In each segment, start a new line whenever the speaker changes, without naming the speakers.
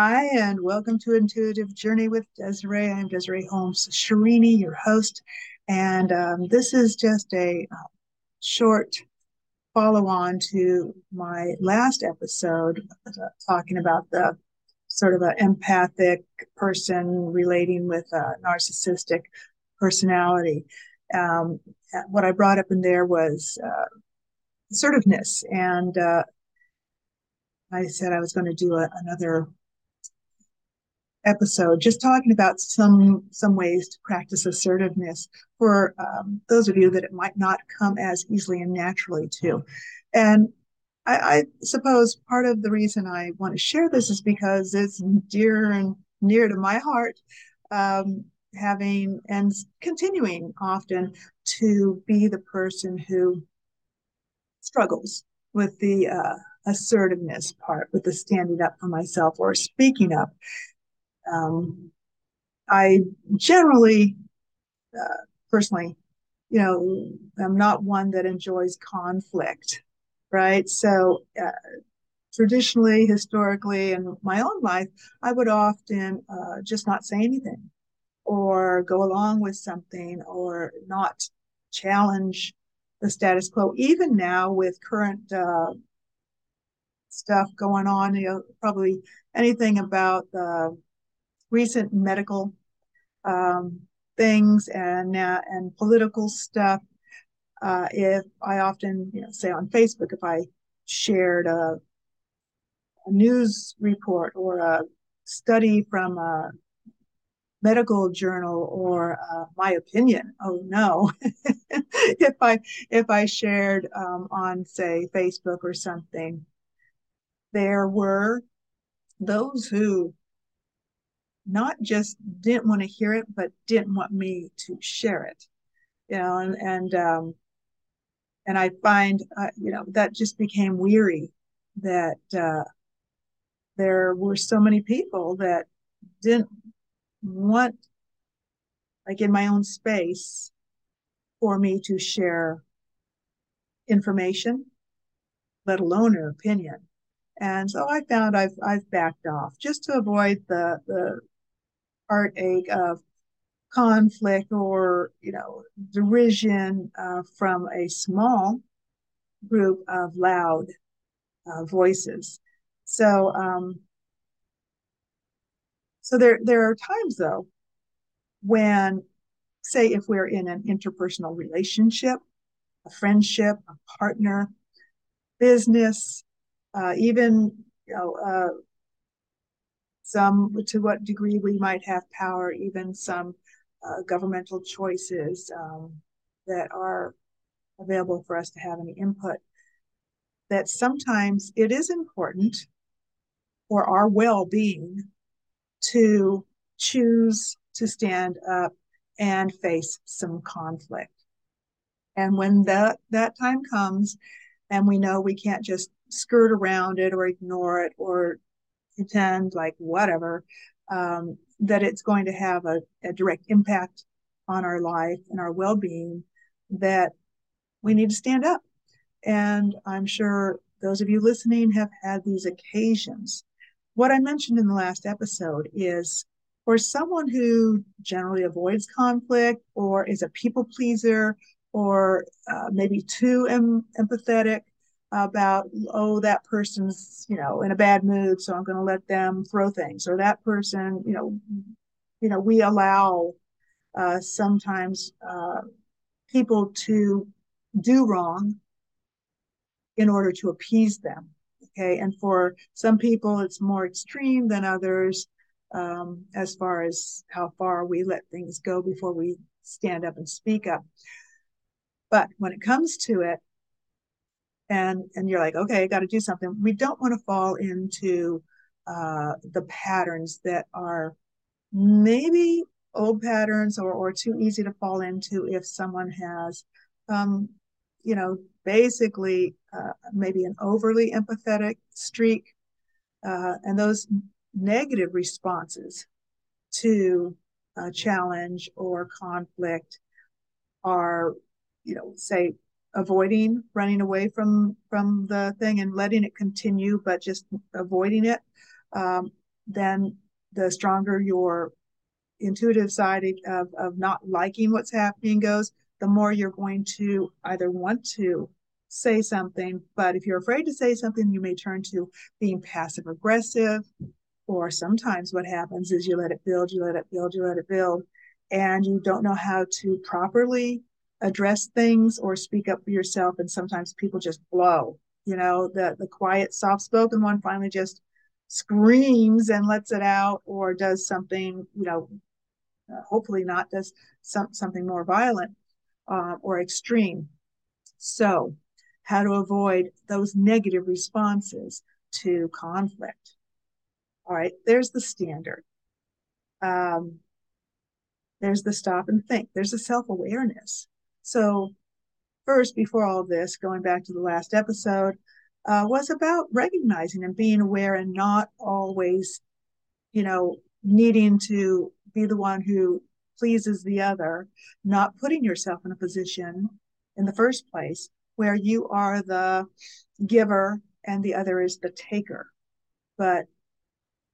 Hi, and welcome to Intuitive Journey with Desiree. I'm Desiree Holmes Sharini, your host, and um, this is just a uh, short follow on to my last episode uh, talking about the sort of an empathic person relating with a narcissistic personality. Um, what I brought up in there was uh, assertiveness, and uh, I said I was going to do a, another episode just talking about some some ways to practice assertiveness for um, those of you that it might not come as easily and naturally to. And I, I, suppose part of the reason i want to share this is because it's dear and near to my heart um, having and continuing often to be the person who struggles with the uh, assertiveness part with the standing up for myself or speaking up um, I generally, uh, personally, you know, I'm not one that enjoys conflict, right? So, uh, traditionally, historically, in my own life, I would often uh, just not say anything or go along with something or not challenge the status quo. Even now, with current uh, stuff going on, you know, probably anything about the recent medical um, things and uh, and political stuff. Uh, if I often, you know, say on Facebook, if I shared a, a news report or a study from a medical journal or uh, my opinion, oh no, if I if I shared um, on say Facebook or something, there were those who not just didn't want to hear it, but didn't want me to share it. You know, and and um, and I find uh, you know that just became weary that uh, there were so many people that didn't want, like in my own space, for me to share information, let alone an opinion. And so I found I've I've backed off just to avoid the the heartache of conflict or you know derision uh, from a small group of loud uh, voices. So um, so there there are times though when say if we're in an interpersonal relationship a friendship a partner business uh, even you know uh, some to what degree we might have power, even some uh, governmental choices um, that are available for us to have any input. That sometimes it is important for our well being to choose to stand up and face some conflict. And when that, that time comes, and we know we can't just skirt around it or ignore it or pretend like whatever, um, that it's going to have a, a direct impact on our life and our well being, that we need to stand up. And I'm sure those of you listening have had these occasions. What I mentioned in the last episode is for someone who generally avoids conflict or is a people pleaser or uh, maybe too em- empathetic, about oh that person's you know in a bad mood so i'm going to let them throw things. Or that person you know you know we allow uh, sometimes uh, people to do wrong in order to appease them okay? And for some people it's more extreme than others um, as far as how far we let things go before we stand up and speak up. But when it comes to it and and you're like okay got to do something. We don't want to fall into uh, the patterns that are maybe old patterns or, or too easy to fall into if someone has um, you know basically uh, maybe an overly empathetic streak uh, and those negative responses to a challenge or conflict are you know say avoiding running away from from the thing and letting it continue but just avoiding it um, then the stronger your intuitive side of, of not liking what's happening goes, the more you're going to either want to say something, but if you're afraid to say something, you may turn to being passive aggressive. Or sometimes what happens is you let it build, you let it build, you let it build, and you don't know how to properly address things or speak up for yourself. And sometimes people just blow. You know, the the quiet, soft spoken one finally just screams and lets it out or does something, you know, uh, hopefully not does some, something more violent uh, or extreme. So, how to avoid those negative responses to conflict. All right, there's the standard. Um, there's the stop and think. There's the self awareness. So, first, before all this, going back to the last episode, uh, was about recognizing and being aware and not always, you know, needing to be the one who pleases the other, not putting yourself in a position in the first place where you are the giver and the other is the taker. But,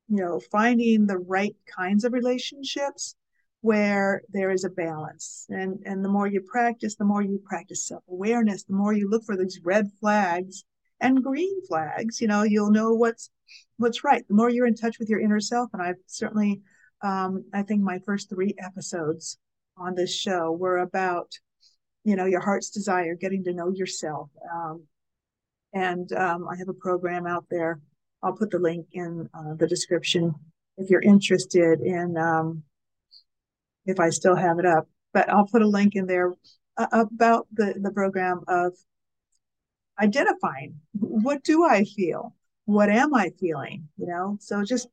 you know, finding the right kinds of relationships where there is a balance. And, and the more you practice, the more you practice self awareness, the more you look for these red flags and green flags, you know, you'll know what's what's right. The more you're in touch with your inner self, and I've certainly um, I think my first three episodes on this show were about, you know, your heart's desire, getting to know yourself. Um, and um, I have a program out there. I'll put the link in uh, the description if you're interested in, um, if I still have it up, but I'll put a link in there uh, about the, the program of identifying what do I feel? What am I feeling? You know, so just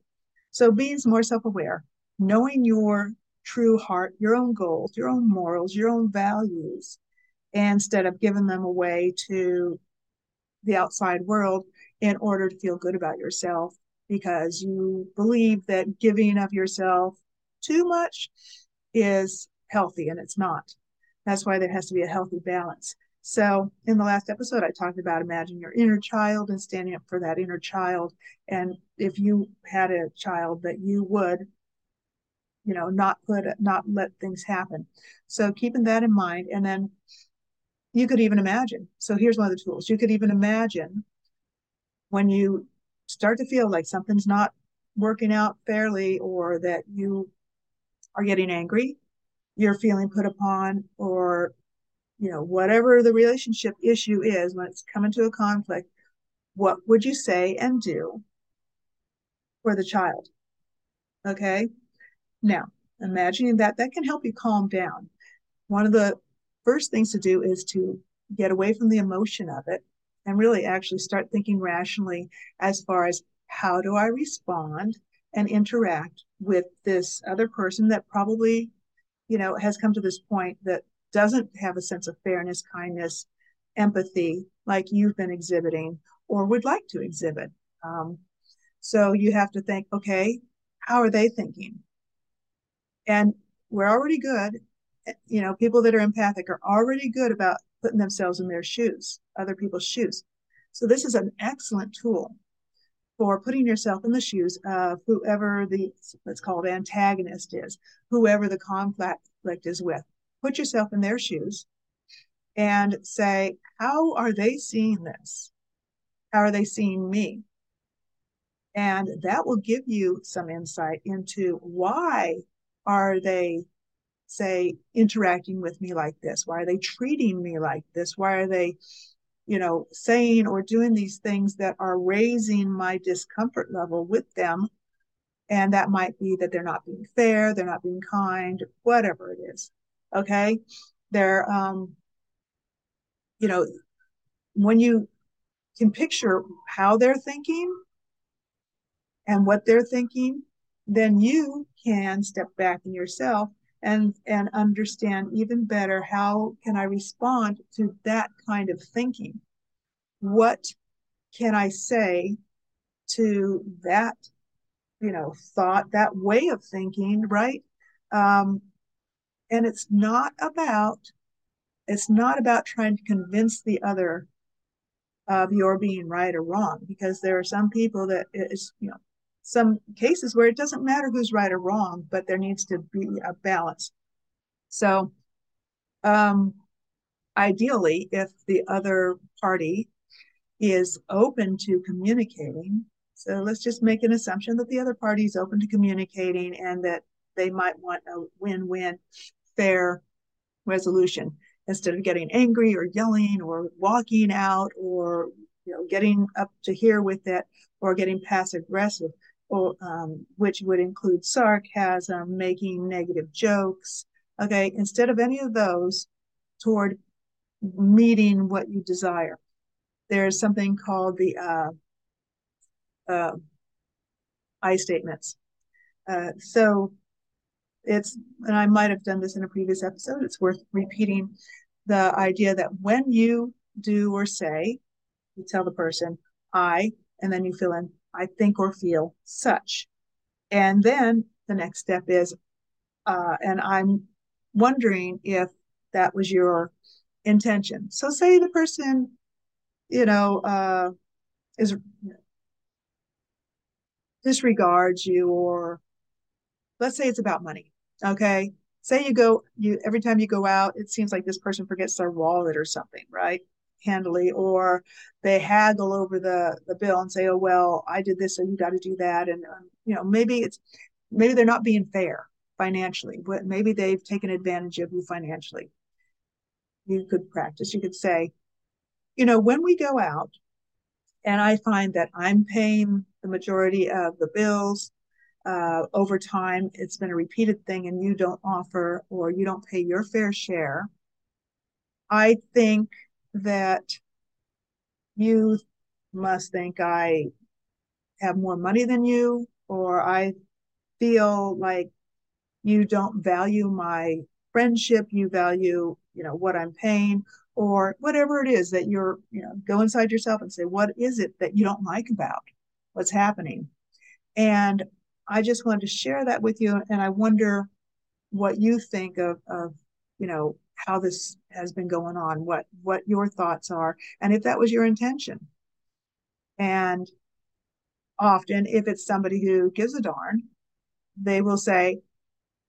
so being more self-aware knowing your true heart, your own goals, your own morals, your own values, instead of giving them away to the outside world in order to feel good about yourself because you believe that giving of yourself too much is healthy and it's not. That's why there has to be a healthy balance. So, in the last episode, I talked about imagine your inner child and standing up for that inner child. And if you had a child that you would you know not put not let things happen so keeping that in mind and then you could even imagine so here's one of the tools you could even imagine when you start to feel like something's not working out fairly or that you are getting angry you're feeling put upon or you know whatever the relationship issue is when it's coming to a conflict what would you say and do for the child okay now, imagining that, that can help you calm down. One of the first things to do is to get away from the emotion of it and really actually start thinking rationally as far as how do I respond and interact with this other person that probably, you know, has come to this point that doesn't have a sense of fairness, kindness, empathy like you've been exhibiting or would like to exhibit. Um, so you have to think, okay, how are they thinking? And we're already good. You know, people that are empathic are already good about putting themselves in their shoes, other people's shoes. So this is an excellent tool for putting yourself in the shoes of whoever the let's call it antagonist is, whoever the conflict is with. Put yourself in their shoes and say, how are they seeing this? How are they seeing me? And that will give you some insight into why are they say interacting with me like this why are they treating me like this why are they you know saying or doing these things that are raising my discomfort level with them. And that might be that they're not being fair they're not being kind whatever it is okay? They're um you know when you can picture how they're thinking and what they're thinking then you can step back in yourself and and understand even better how can I respond to that kind of thinking? What can I say to that, you know, thought, that way of thinking, right? Um, and it's not about it's not about trying to convince the other of your being right or wrong because there are some people that is you know some cases where it doesn't matter who's right or wrong, but there needs to be a balance. So, um, ideally, if the other party is open to communicating, so let's just make an assumption that the other party is open to communicating and that they might want a win win, fair resolution instead of getting angry or yelling or walking out or you know getting up to here with it or getting passive aggressive or um, which would include sarcasm making negative jokes okay instead of any of those toward meeting what you desire there's something called the uh, uh, I statements. Uh, so it's, and I might have done this in a previous episode, it's worth repeating the idea that when you do or say, you tell the person, I, and then you fill in, I think or feel such. And then the next step is, uh, and I'm wondering if that was your intention. So say the person, you know, uh, is disregards you or let's say it's about money okay say you go you every time you go out it seems like this person forgets their wallet or something right handily or they haggle over the the bill and say oh well i did this so you got to do that and um, you know maybe it's maybe they're not being fair financially but maybe they've taken advantage of you financially you could practice you could say you know when we go out and i find that i'm paying the majority of the bills. Uh, over time, it's been a repeated thing, and you don't offer or you don't pay your fair share. I think that you must think I have more money than you, or I feel like you don't value my friendship, you value, you know, what I'm paying, or whatever it is that you're, you know, go inside yourself and say, what is it that you don't like about what's happening. And I just wanted to share that with you. And I wonder what you think of, of you know, how this has been going on, what what your thoughts are, and if that was your intention. And often, if it's somebody who gives a darn, they will say,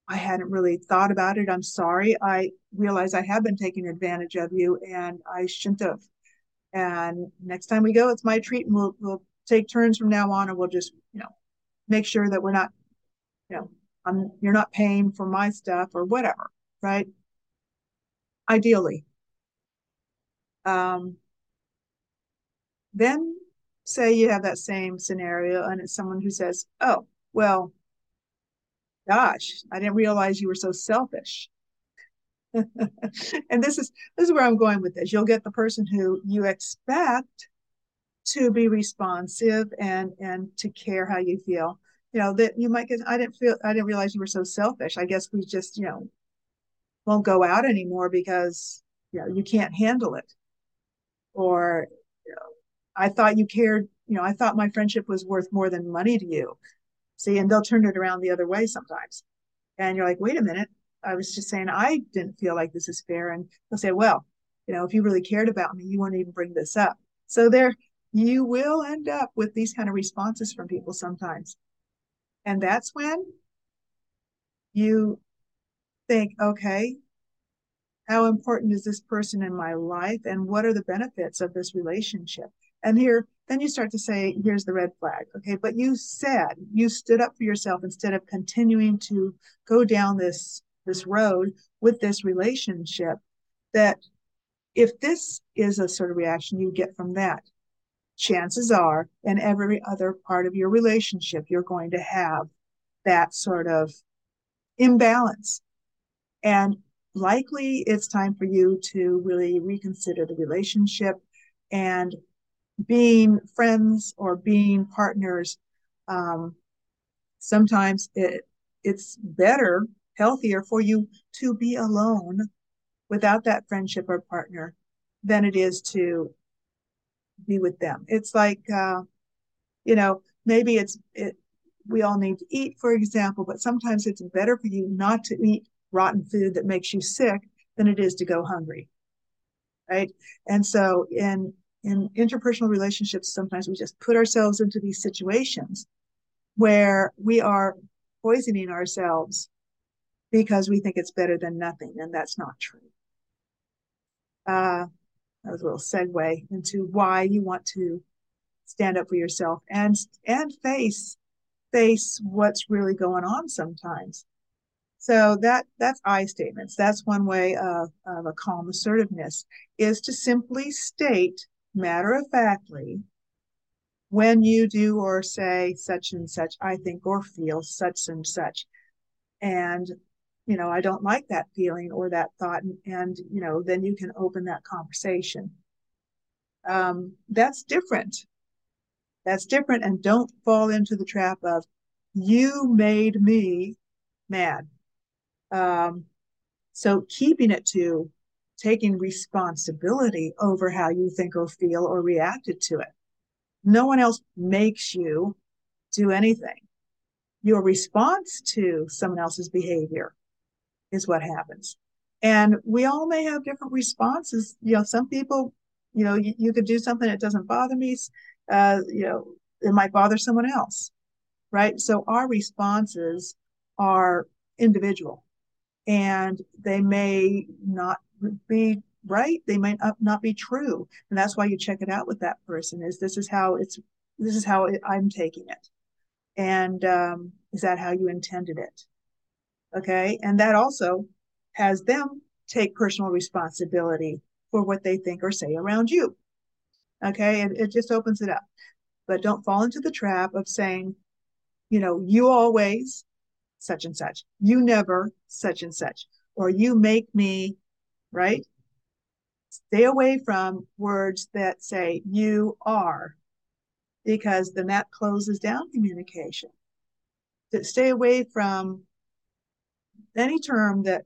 I hadn't really thought about it. I'm sorry. I realize I have been taking advantage of you and I shouldn't have. And next time we go, it's my treat and we'll, we'll take turns from now on and we'll just, you know, make sure that we're not, you know, I'm you're not paying for my stuff or whatever, right? Ideally. Um, then say you have that same scenario and it's someone who says, Oh, well, gosh, I didn't realize you were so selfish. and this is this is where I'm going with this. You'll get the person who you expect to be responsive and and to care how you feel you know that you might get i didn't feel i didn't realize you were so selfish i guess we just you know won't go out anymore because you know you can't handle it. Or you know i thought you cared you know i thought my friendship was worth more than money to you. See and they'll turn it around the other way sometimes. And you're like wait a minute. I was just saying i didn't feel like this is fair. And they'll say well you know if you really cared about me you wouldn't even bring this up. So they're you will end up with these kind of responses from people sometimes. And that's when you think, okay, how important is this person in my life and what are the benefits of this relationship? And here, then you start to say, here's the red flag. Okay, but you said you stood up for yourself instead of continuing to go down this this road with this relationship that if this is a sort of reaction you get from that chances are in every other part of your relationship, you're going to have that sort of imbalance. And likely it's time for you to really reconsider the relationship and being friends or being partners. Um, sometimes it, it's better, healthier for you to be alone without that friendship or partner than it is to be with them. It's like, uh, you know, maybe it's it. We all need to eat, for example, but sometimes it's better for you not to eat rotten food that makes you sick than it is to go hungry, right? And so in in interpersonal relationships, sometimes we just put ourselves into these situations where we are poisoning ourselves because we think it's better than nothing, and that's not true. Uh, that was a little segue into why you want to stand up for yourself and and face face what's really going on sometimes. So that that's I statements. That's one way of, of a calm assertiveness is to simply state matter of factly when you do or say such and such, I think or feel such and such. And, you know, I don't like that feeling or that thought. And, and you know, then you can open that conversation. Um, that's different. That's different. And don't fall into the trap of, you made me mad. Um, so keeping it to taking responsibility over how you think or feel or reacted to it. No one else makes you do anything. Your response to someone else's behavior is what happens. And we all may have different responses. You know, some people, you know, you, you could do something that doesn't bother me. Uh, you know, it might bother someone else, right? So our responses are individual and they may not be right they might not be true. And that's why you check it out with that person is this is how it's this is how i'm taking it. And um, is that how you intended it? Okay? And that also has them take personal responsibility for what they think or say around you. Okay? And it just opens it up. But don't fall into the trap of saying you know you always such and such. You never such and such. Or you make me right? Stay away from words that say you are, because then that closes down communication. Stay away from any term that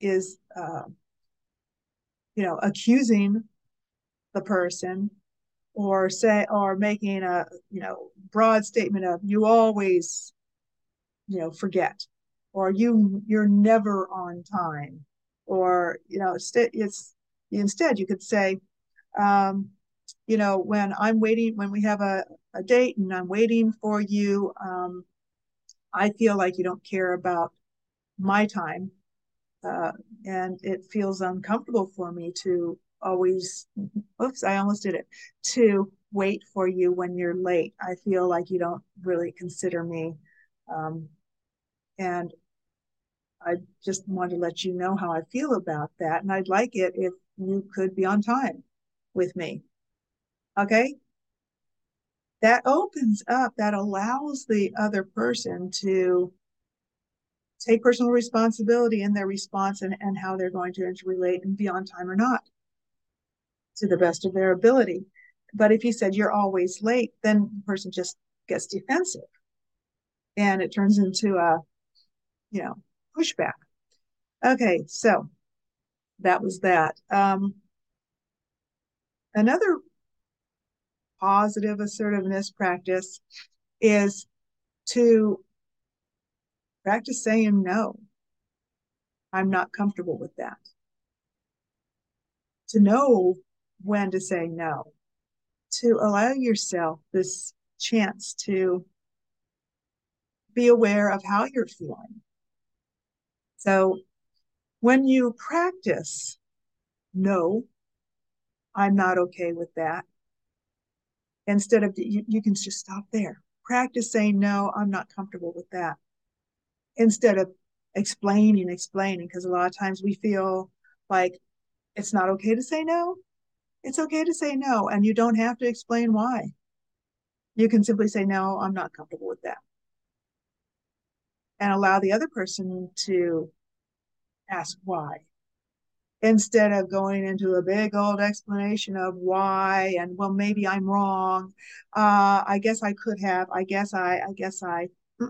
is, uh, you know, accusing the person or say or making a you know broad statement of you always you know forget or you you're never on time or you know it's, it's Instead, you could say, um, you know, when I'm waiting, when we have a, a date and I'm waiting for you, um, I feel like you don't care about my time. Uh, and it feels uncomfortable for me to always, oops, I almost did it, to wait for you when you're late. I feel like you don't really consider me. Um, and I just want to let you know how I feel about that. And I'd like it if you could be on time with me. Okay? That opens up, that allows the other person to take personal responsibility in their response and, and how they're going to interrelate and be on time or not to the best of their ability. But if you said you're always late, then the person just gets defensive and it turns into a, you know, pushback. Okay, so that was that. Um, another positive assertiveness practice is to practice saying no. I'm not comfortable with that. To know when to say no, to allow yourself this chance to be aware of how you're feeling. So when you practice, no, I'm not okay with that. Instead of, you, you can just stop there. Practice saying, no, I'm not comfortable with that. Instead of explaining, explaining, because a lot of times we feel like it's not okay to say no. It's okay to say no, and you don't have to explain why. You can simply say, no, I'm not comfortable with that. And allow the other person to ask why. Instead of going into a big old explanation of why and well maybe i'm wrong. Uh, i guess i could have. I guess i i guess i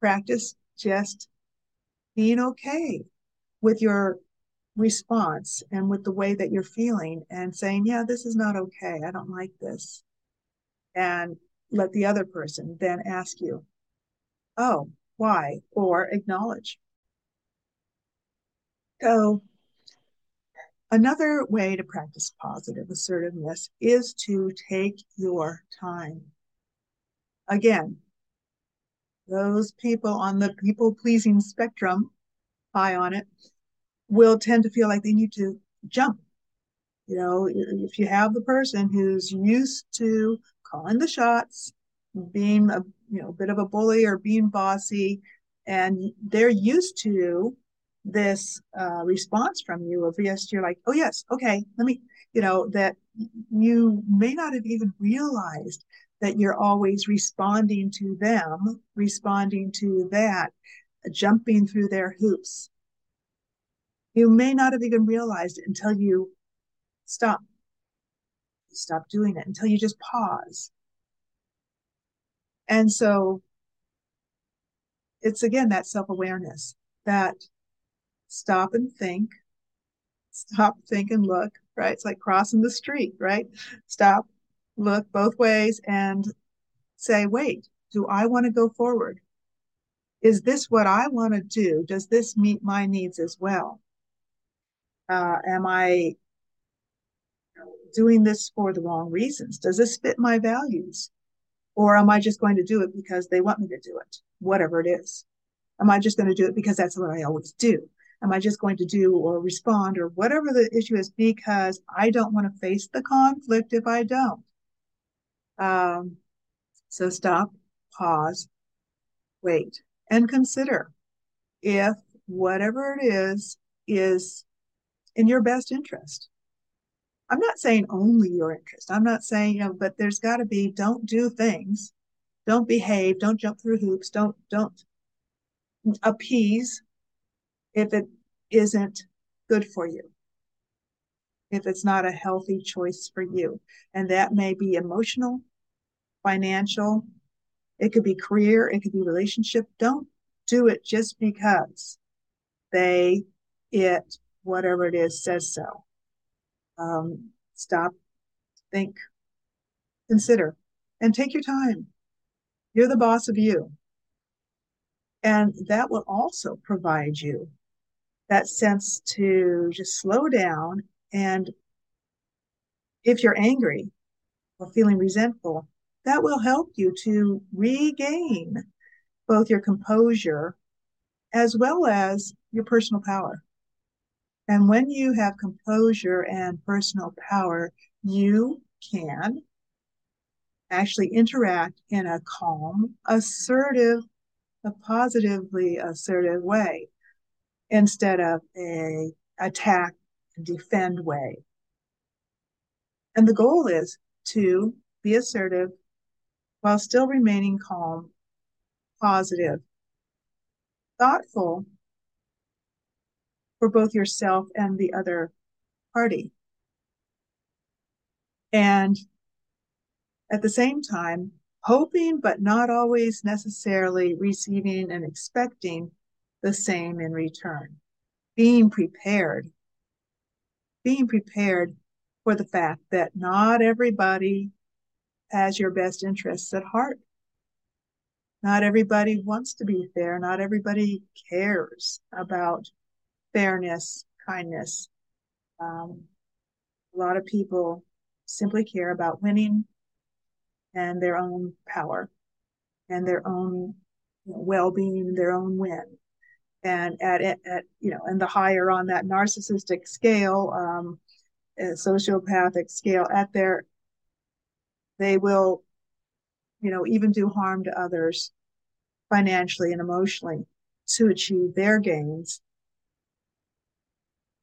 practice just being okay with your response and with the way that you're feeling and saying yeah this is not okay. I don't like this. And let the other person then ask you oh why or acknowledge so, another way to practice positive assertiveness is to take your time. Again, those people on the people pleasing spectrum, high on it, will tend to feel like they need to jump. You know, if you have the person who's used to calling the shots, being a you know a bit of a bully or being bossy, and they're used to this uh, response from you of yes, you're like, oh yes, okay, let me, you know, that you may not have even realized that you're always responding to them, responding to that, jumping through their hoops. You may not have even realized it until you stop. Stop doing it until you just pause. And so it's again that self awareness that stop and think, stop, think, and look, right? It's like crossing the street, right? Stop, look both ways, and say, wait, do I want to go forward? Is this what I want to do? Does this meet my needs as well? Uh, am I doing this for the wrong reasons? Does this fit my values? Or am I just going to do it because they want me to do it, whatever it is? Am I just going to do it because that's what I always do? Am I just going to do or respond or whatever the issue is because I don't want to face the conflict if I don't? Um, so stop, pause, wait, and consider if whatever it is is in your best interest. I'm not saying only your interest. I'm not saying, you know, but there's got to be don't do things, don't behave, don't jump through hoops, don't don't appease if it isn't good for you. If it's not a healthy choice for you. And that may be emotional, financial, it could be career, it could be relationship. Don't do it just because they, it, whatever it is, says so um, stop, think, consider, and take your time. You're the boss of you. And that will also provide you that sense to just slow down. And if you're angry or feeling resentful, that will help you to regain both your composure as well as your personal power. And when you have composure and personal power, you can actually interact in a calm, assertive, a positively assertive way instead of a attack and defend way. And the goal is to be assertive while still remaining calm, positive, thoughtful, for both yourself and the other party. And at the same time, hoping but not always necessarily receiving and expecting the same in return. Being prepared. Being prepared for the fact that not everybody has your best interests at heart. Not everybody wants to be fair. Not everybody cares about fairness, kindness. Um, a lot of people simply care about winning and their own power and their own you know, well-being, their own win. And at, at you know, and the higher on that narcissistic scale, um, sociopathic scale, at their, they will, you know, even do harm to others financially and emotionally to achieve their gains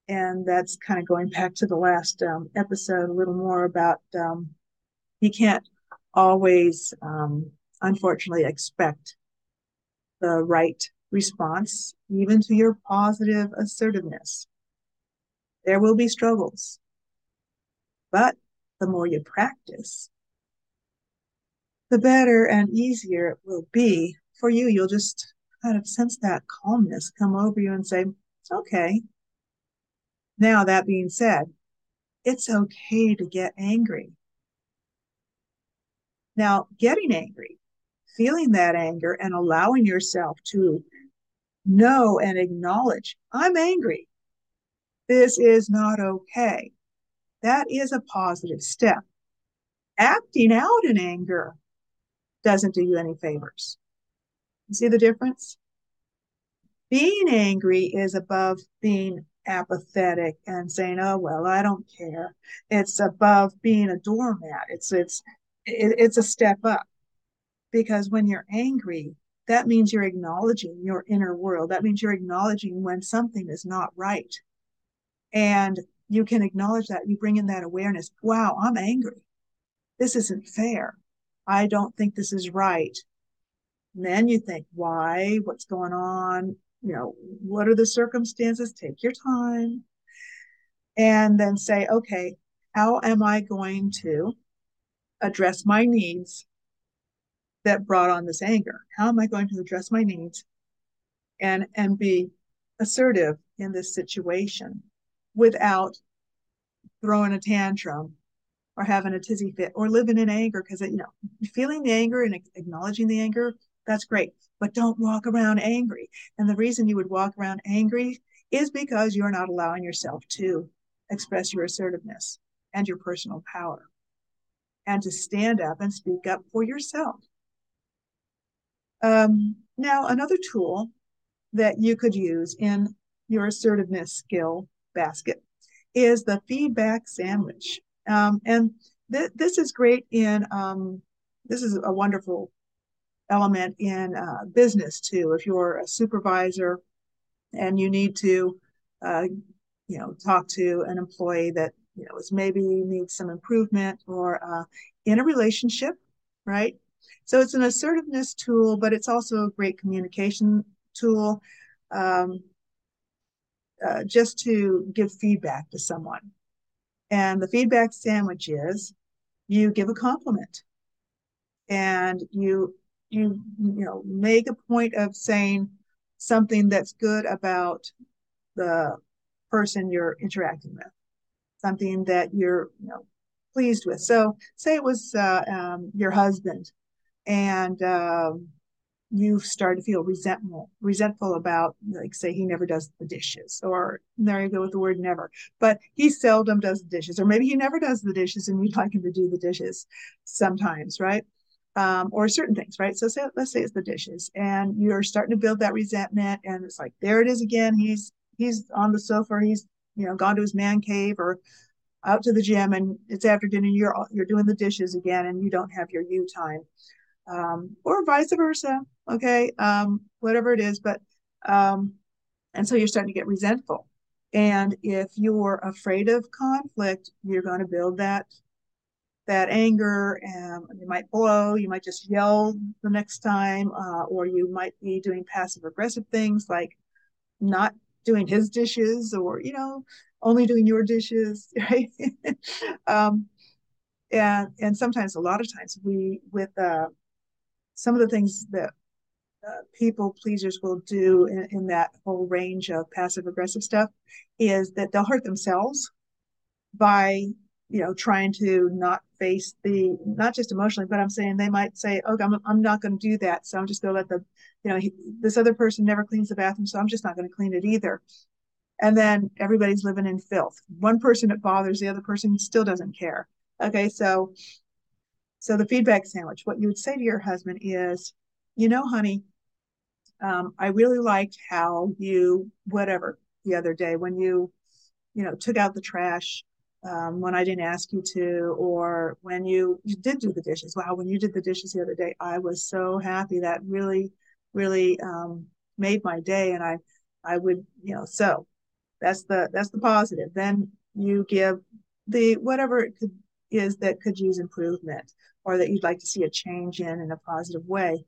and that's kind of going back to the last um, episode a little more about um, you can't always um, unfortunately expect the right response even to your positive assertiveness. There will be struggles. But the more you practice the better and easier it will be for you. You'll just kind of sense that calmness come over you and say okay now, that being said, it's okay to get angry. Now, getting angry, feeling that anger and allowing yourself to know and acknowledge, I'm angry. This is not okay. That is a positive step. Acting out in anger doesn't do you any favors. You see the difference? Being angry is above being apathetic and saying, "Oh well, I don't care." It's above being a doormat. It's it's it, it's a step up because when you're angry, that means you're acknowledging your inner world. That means you're acknowledging when something is not right, and you can acknowledge that. You bring in that awareness. Wow, I'm angry. This isn't fair. I don't think this is right. And then you think, why? What's going on? You know, what are the circumstances? Take your time. And then say, okay, how am I going to address my needs that brought on this anger? How am I going to address my needs and and be assertive in this situation without throwing a tantrum or having a tizzy fit or living in anger because you know feeling the anger and acknowledging the anger that's great. But don't walk around angry. And the reason you would walk around angry is because you're not allowing yourself to express your assertiveness and your personal power and to stand up and speak up for yourself. Um, now another tool that you could use in your assertiveness skill basket is the feedback sandwich. Um, and th- this is great in, um, this is a wonderful element in uh, business too. If you're a supervisor and you need to, uh, you know, talk to an employee that, you know, is maybe needs some improvement or uh, in a relationship, right? So it's an assertiveness tool, but it's also a great communication tool um, uh, just to give feedback to someone. And the feedback sandwich is you give a compliment and you you you know make a point of saying something that's good about the person you're interacting with. Something that you're you know pleased with. So say it was uh, um, your husband and um, you start to feel resentful resentful about like say he never does the dishes or there you go with the word never but he seldom does the dishes or maybe he never does the dishes and you'd like him to do the dishes sometimes right um, or certain things right? So say, let's say it's the dishes and you're starting to build that resentment and it's like there it is again. He's he's on the sofa. He's you know gone to his man cave or out to the gym and it's after dinner. You're you're doing the dishes again and you don't have your you time. Um, or vice versa. Okay, um, whatever it is, but um, and so you're starting to get resentful. And if you're afraid of conflict, you're going to build that that anger, and you might blow. You might just yell the next time, uh, or you might be doing passive aggressive things like not doing his dishes, or you know, only doing your dishes, right? um, and and sometimes, a lot of times, we with uh, some of the things that uh, people pleasers will do in, in, that whole range of passive aggressive stuff is that they'll hurt themselves by you know trying to not face the not just emotionally but i'm saying they might say "Oh, i'm, I'm not going to do that so i'm just going to let the you know he, this other person never cleans the bathroom so i'm just not going to clean it either. And then everybody's living in filth. One person it bothers the other person still doesn't care. Okay so so the feedback sandwich, what you would say to your husband is, you know, honey, um, I really liked how you, whatever, the other day when you, you know, took out the trash um, when I didn't ask you to, or when you, you did do the dishes. Wow, when you did the dishes the other day, I was so happy. That really, really um, made my day. And I, I would, you know, so that's the that's the positive. Then you give the whatever it could is that could use improvement or that you'd like to see a change in in a positive way.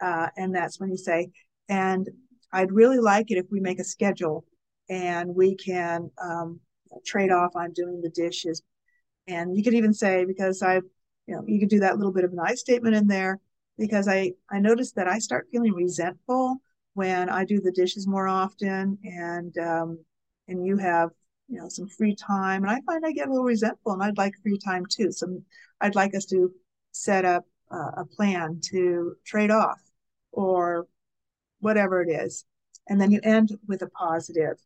Uh, and that's when you say, and I'd really like it if we make a schedule and we can um, trade off on doing the dishes. And you could even say, because I, you know, you could do that little bit of an I statement in there because I, I noticed that I start feeling resentful when I do the dishes more often and, um, and you have you know some free time. And i find i get a little resentful and i'd like free time too. So i'd like us to set up uh, a plan to trade off or whatever it is. And then you end with a positive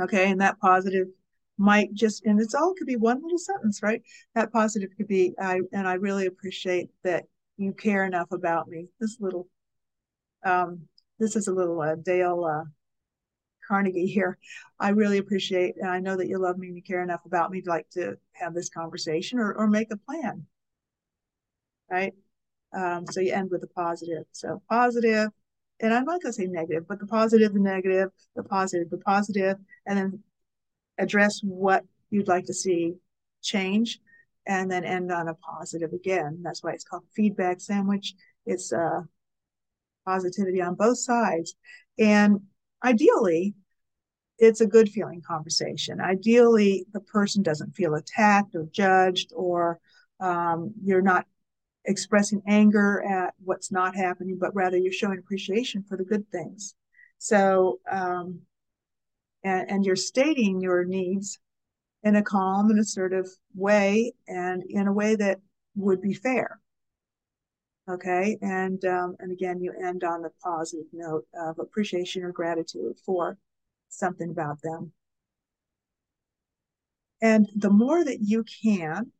okay and that positive might just and it's all could be one little sentence right that positive could be i and i really appreciate that you care enough about me this little um, this is a little uh, Dale uh, Carnegie here. I really appreciate, and I know that you love me and you care enough about me to like to have this conversation or, or make a plan. Right? Um, so you end with a positive. So positive, and I'm not going to say negative, but the positive, the negative, the positive, the positive, and then address what you'd like to see change, and then end on a positive again. That's why it's called feedback sandwich. It's uh, positivity on both sides. And ideally, it's a good feeling conversation. Ideally, the person doesn't feel attacked or judged, or um, you're not expressing anger at what's not happening, but rather you're showing appreciation for the good things. So, um, and, and you're stating your needs in a calm and assertive way and in a way that would be fair. Okay, and um, and again, you end on the positive note of appreciation or gratitude for something about them. And the more that you can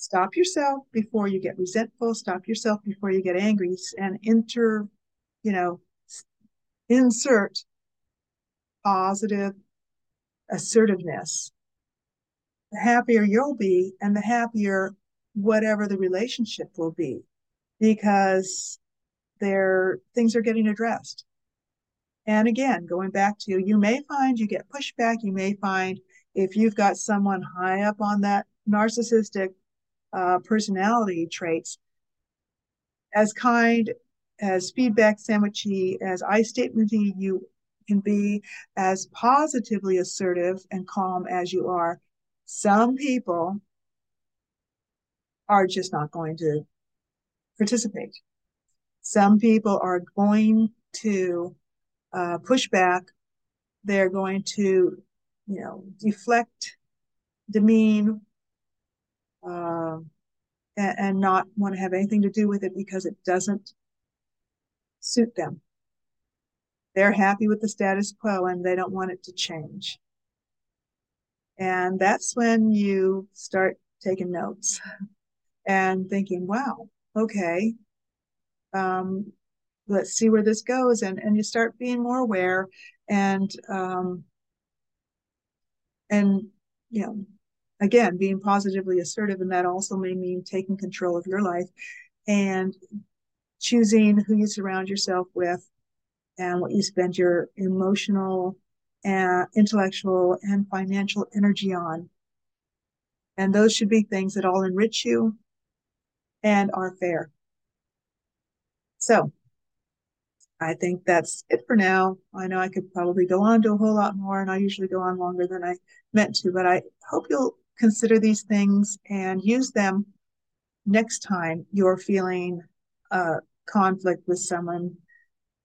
stop yourself before you get resentful, stop yourself before you get angry, and enter, you know, insert positive assertiveness. The happier you'll be, and the happier whatever the relationship will be, because there things are getting addressed. And again, going back to you may find you get pushback. You may find if you've got someone high up on that narcissistic uh, personality traits, as kind, as feedback sandwichy, as I statementy you can be, as positively assertive and calm as you are, some people are just not going to participate. Some people are going to uh, push back. They're going to, you know, deflect, demean, uh, and, and not want to have anything to do with it because it doesn't suit them. They're happy with the status quo and they don't want it to change. And that's when you start taking notes and thinking, wow, okay, um, let's see where this goes and and you start being more aware and um and you know again being positively assertive and that also may mean taking control of your life and choosing who you surround yourself with and what you spend your emotional and intellectual and financial energy on and those should be things that all enrich you and are fair so I think that's it for now. I know I could probably go on to a whole lot more, and I usually go on longer than I meant to, but I hope you'll consider these things and use them next time you're feeling uh, conflict with someone.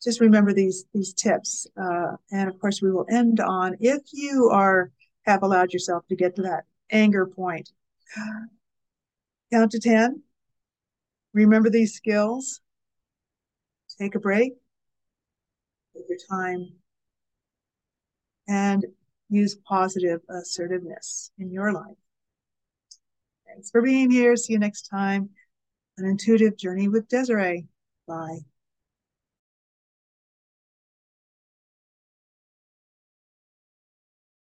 Just remember these these tips, uh, and of course, we will end on if you are have allowed yourself to get to that anger point. Count to ten. Remember these skills. Take a break take your time, and use positive assertiveness in your life. Thanks for being here. See you next time. An intuitive journey with Desiree. Bye.